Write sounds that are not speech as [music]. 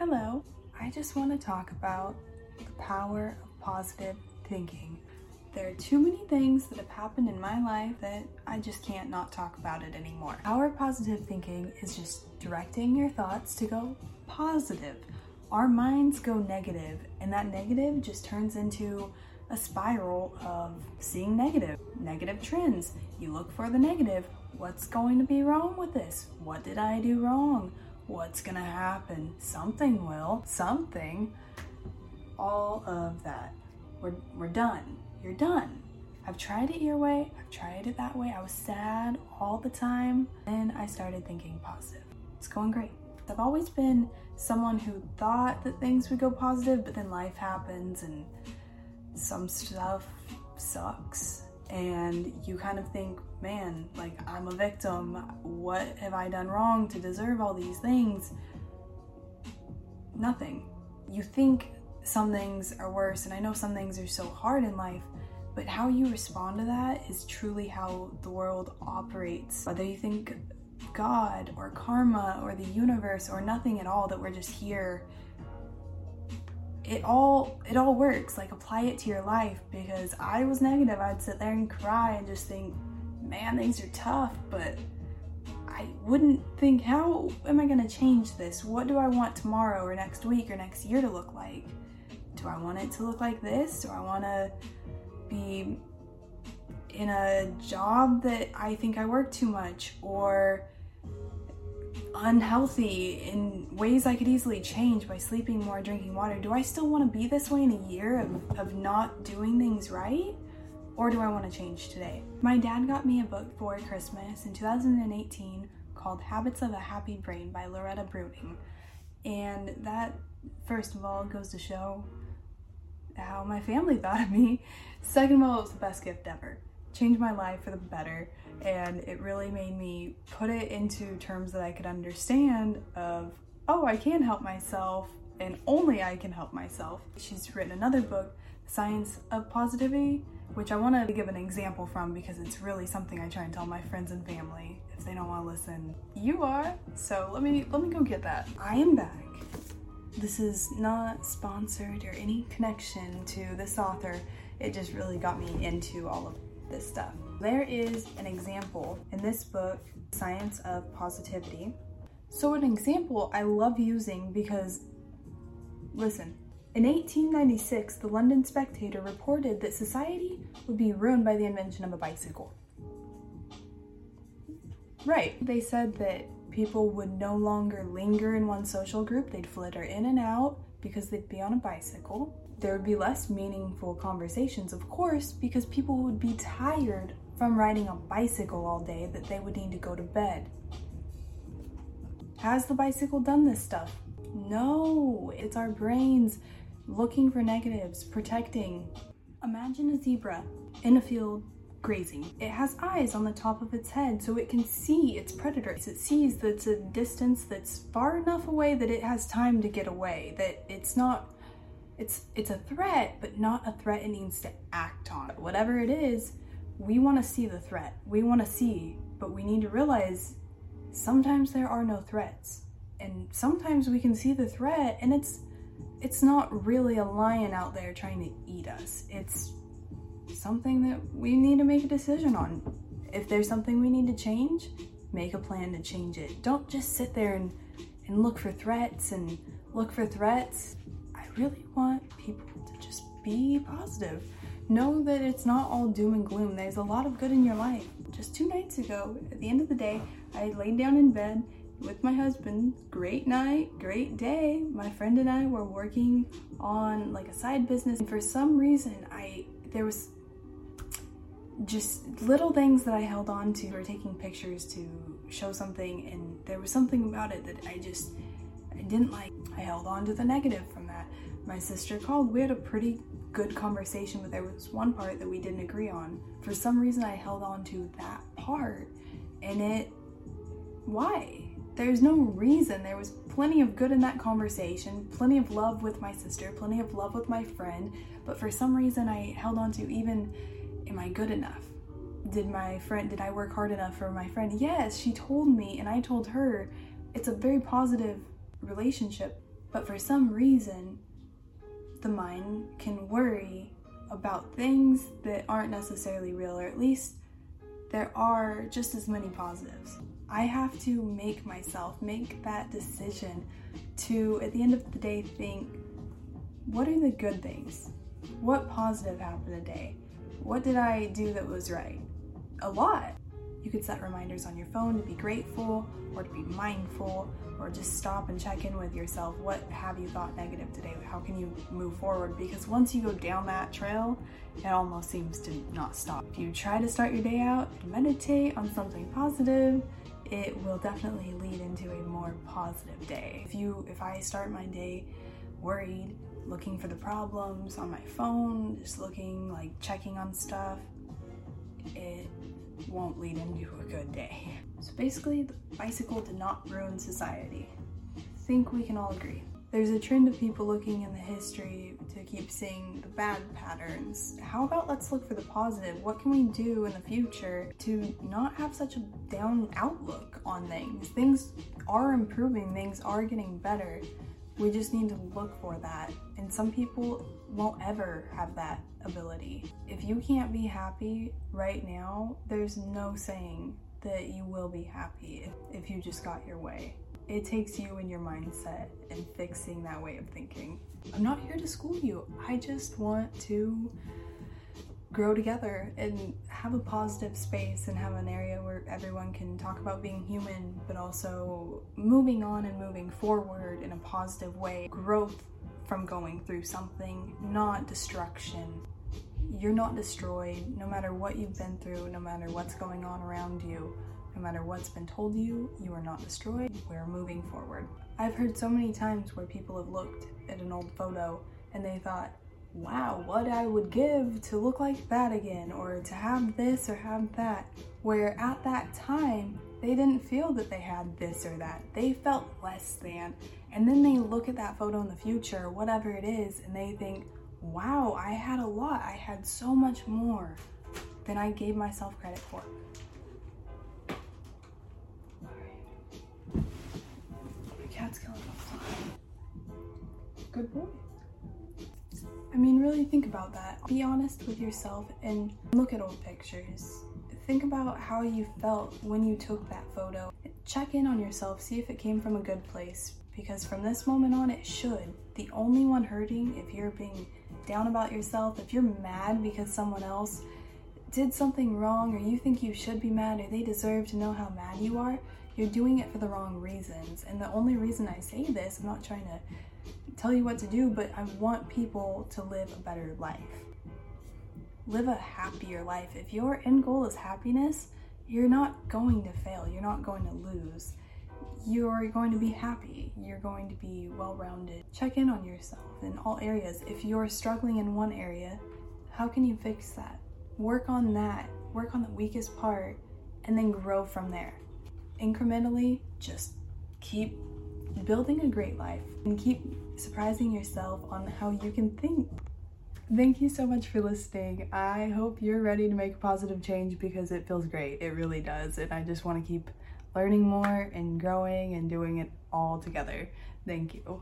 Hello, I just want to talk about the power of positive thinking. There are too many things that have happened in my life that I just can't not talk about it anymore. Our positive thinking is just directing your thoughts to go positive. Our minds go negative, and that negative just turns into a spiral of seeing negative, negative trends. You look for the negative. What's going to be wrong with this? What did I do wrong? What's gonna happen? Something will. Something. All of that. We're, we're done. You're done. I've tried it your way. I've tried it that way. I was sad all the time. And I started thinking positive. It's going great. I've always been someone who thought that things would go positive, but then life happens and some stuff sucks and you kind of think, man, like I'm a victim. What have I done wrong to deserve all these things? Nothing. You think some things are worse, and I know some things are so hard in life, but how you respond to that is truly how the world operates. Whether you think God or karma or the universe or nothing at all, that we're just here it all it all works. Like apply it to your life. Because i was negative. I'd sit there and cry and just think man things are tough. But i wouldn't think how am i going to change this? What do i want tomorrow or next week or next year to look like? Do i want it to look like this? Do i want to be in a job that i think i work too much or unhealthy in ways I could easily change by sleeping more, drinking water, do I still want to be this way in a year of, of not doing things right? Or do I want to change today? My dad got me a book for Christmas in 2018 called Habits of a Happy Brain by Loretta Breuning. And that, first of all, goes to show how my family [laughs] thought of me. Second of all, it was the best gift ever. Changed my life for the better and it really made me put it into terms that I could understand of oh I can help myself and only I can help myself. She's written another book, Science of Positivity, which I want to give an example from because it's really something I try and tell my friends and family if they don't want to listen. You are. So let me let me go get that. I am back. This is not sponsored or any connection to this author. It just really got me into all of this stuff. There is an example in this book, Science of Positivity. So, an example I love using because, listen, in 1896, the London Spectator reported that society would be ruined by the invention of a bicycle. Right, they said that people would no longer linger in one social group, they'd flitter in and out because they'd be on a bicycle there would be less meaningful conversations, of course, because people would be tired from riding a bicycle all day that they would need to go to bed. Has the bicycle done this stuff? No, it's our brains looking for negatives, protecting. Imagine a zebra in a field grazing. It has eyes on the top of its head so it can see its predators. It sees that it's a distance that's far enough away that it has time to get away, that it's not it's it's a threat, but not a threat it needs to act on. Whatever it is, we want to see the threat. We want to see, but we need to realize sometimes there are no threats. And sometimes we can see the threat and it's it's not really a lion out there trying to eat us. It's something that we need to make a decision on. If there's something we need to change, make a plan to change it. Don't just sit there and, and look for threats and look for threats I really want people to just be positive. Know that it's not all doom and gloom. There's a lot of good in your life. Just two nights ago, at the end of the day, I laid down in bed with my husband. Great night, great day. My friend and I were working on like a side business. And for some reason, I there was just little things that I held on to or taking pictures to show something and there was something about it that I just I didn't like. I held on to the negative from that my sister called. We had a pretty good conversation, but there was one part that we didn't agree on. For some reason, I held on to that part, and it. Why? There's no reason. There was plenty of good in that conversation, plenty of love with my sister, plenty of love with my friend, but for some reason, I held on to even. Am I good enough? Did my friend, did I work hard enough for my friend? Yes, she told me, and I told her. It's a very positive relationship But for some reason, the mind can worry about things that aren't necessarily real, or at least there are just as many positives. I have to make myself make that decision to, at the end of the day, think what are the good things? What positive happened today? What did I do that was right? A lot. You could set reminders on your phone to be grateful or to be mindful or just stop and check in with yourself. What have you thought negative today? How can you move forward? Because once you go down that trail, it almost seems to not stop. If you try to start your day out and meditate on something positive, it will definitely lead into a more positive day. If you if I start my day worried, looking for the problems on my phone, just looking like checking on stuff, it won't lead into a good day. [laughs] So basically, the bicycle did not ruin society. I think we can all agree. There's a trend of people looking in the history to keep seeing the bad patterns. How about let's look for the positive? What can we do in the future to not have such a down outlook on things? Things are improving, things are getting better. We just need to look for that. And some people won't ever have that ability. If you can't be happy right now, there's no saying that you will be happy if, you just got your way. It takes you and your mindset and fixing that way of thinking. I'm not here to school you. I just want to grow together and have a positive space and have an area where everyone can talk about being human, but also moving on and moving forward in a positive way. Growth from going through something, not destruction. You're not destroyed no matter what you've been through, no matter what's going on around you. No matter what's been told you, you are not destroyed. We're moving forward. I've heard so many times where people have looked at an old photo and they thought, wow, what I would give to look like that again, or to have this or have that. Where at that time, they didn't feel that they had this or that. They felt less than. And then they look at that photo in the future, whatever it is, and they think, wow, I had a lot. I had so much more than I gave myself credit for. Cat's killing fly. Good boy. I mean, really think about that. Be honest with yourself and look at old pictures. Think about how you felt when you took that photo. Check in on yourself, see if it came from a good place, because from this moment on, it should. The only one hurting, if you're being down about yourself, if you're mad because someone else did something wrong, or you think you should be mad, or they deserve to know how mad you are, you're doing it for the wrong reasons. And the only reason I say this, I'm not trying to tell you what to do, but I want people to live a better life. Live a happier life. If your end goal is happiness, you're not going to fail. You're not going to lose. You're going to be happy. You're going to be well rounded. Check in on yourself in all areas. If you're struggling in one area, how can you fix that? Work on that. Work on the weakest part and then grow from there. Incrementally, just keep building a great life and keep surprising yourself on how you can think. Thank you so much for listening. I hope you're ready to make a positive change because it feels great. It really does. And I just want to keep learning more and growing and doing it all together. Thank you.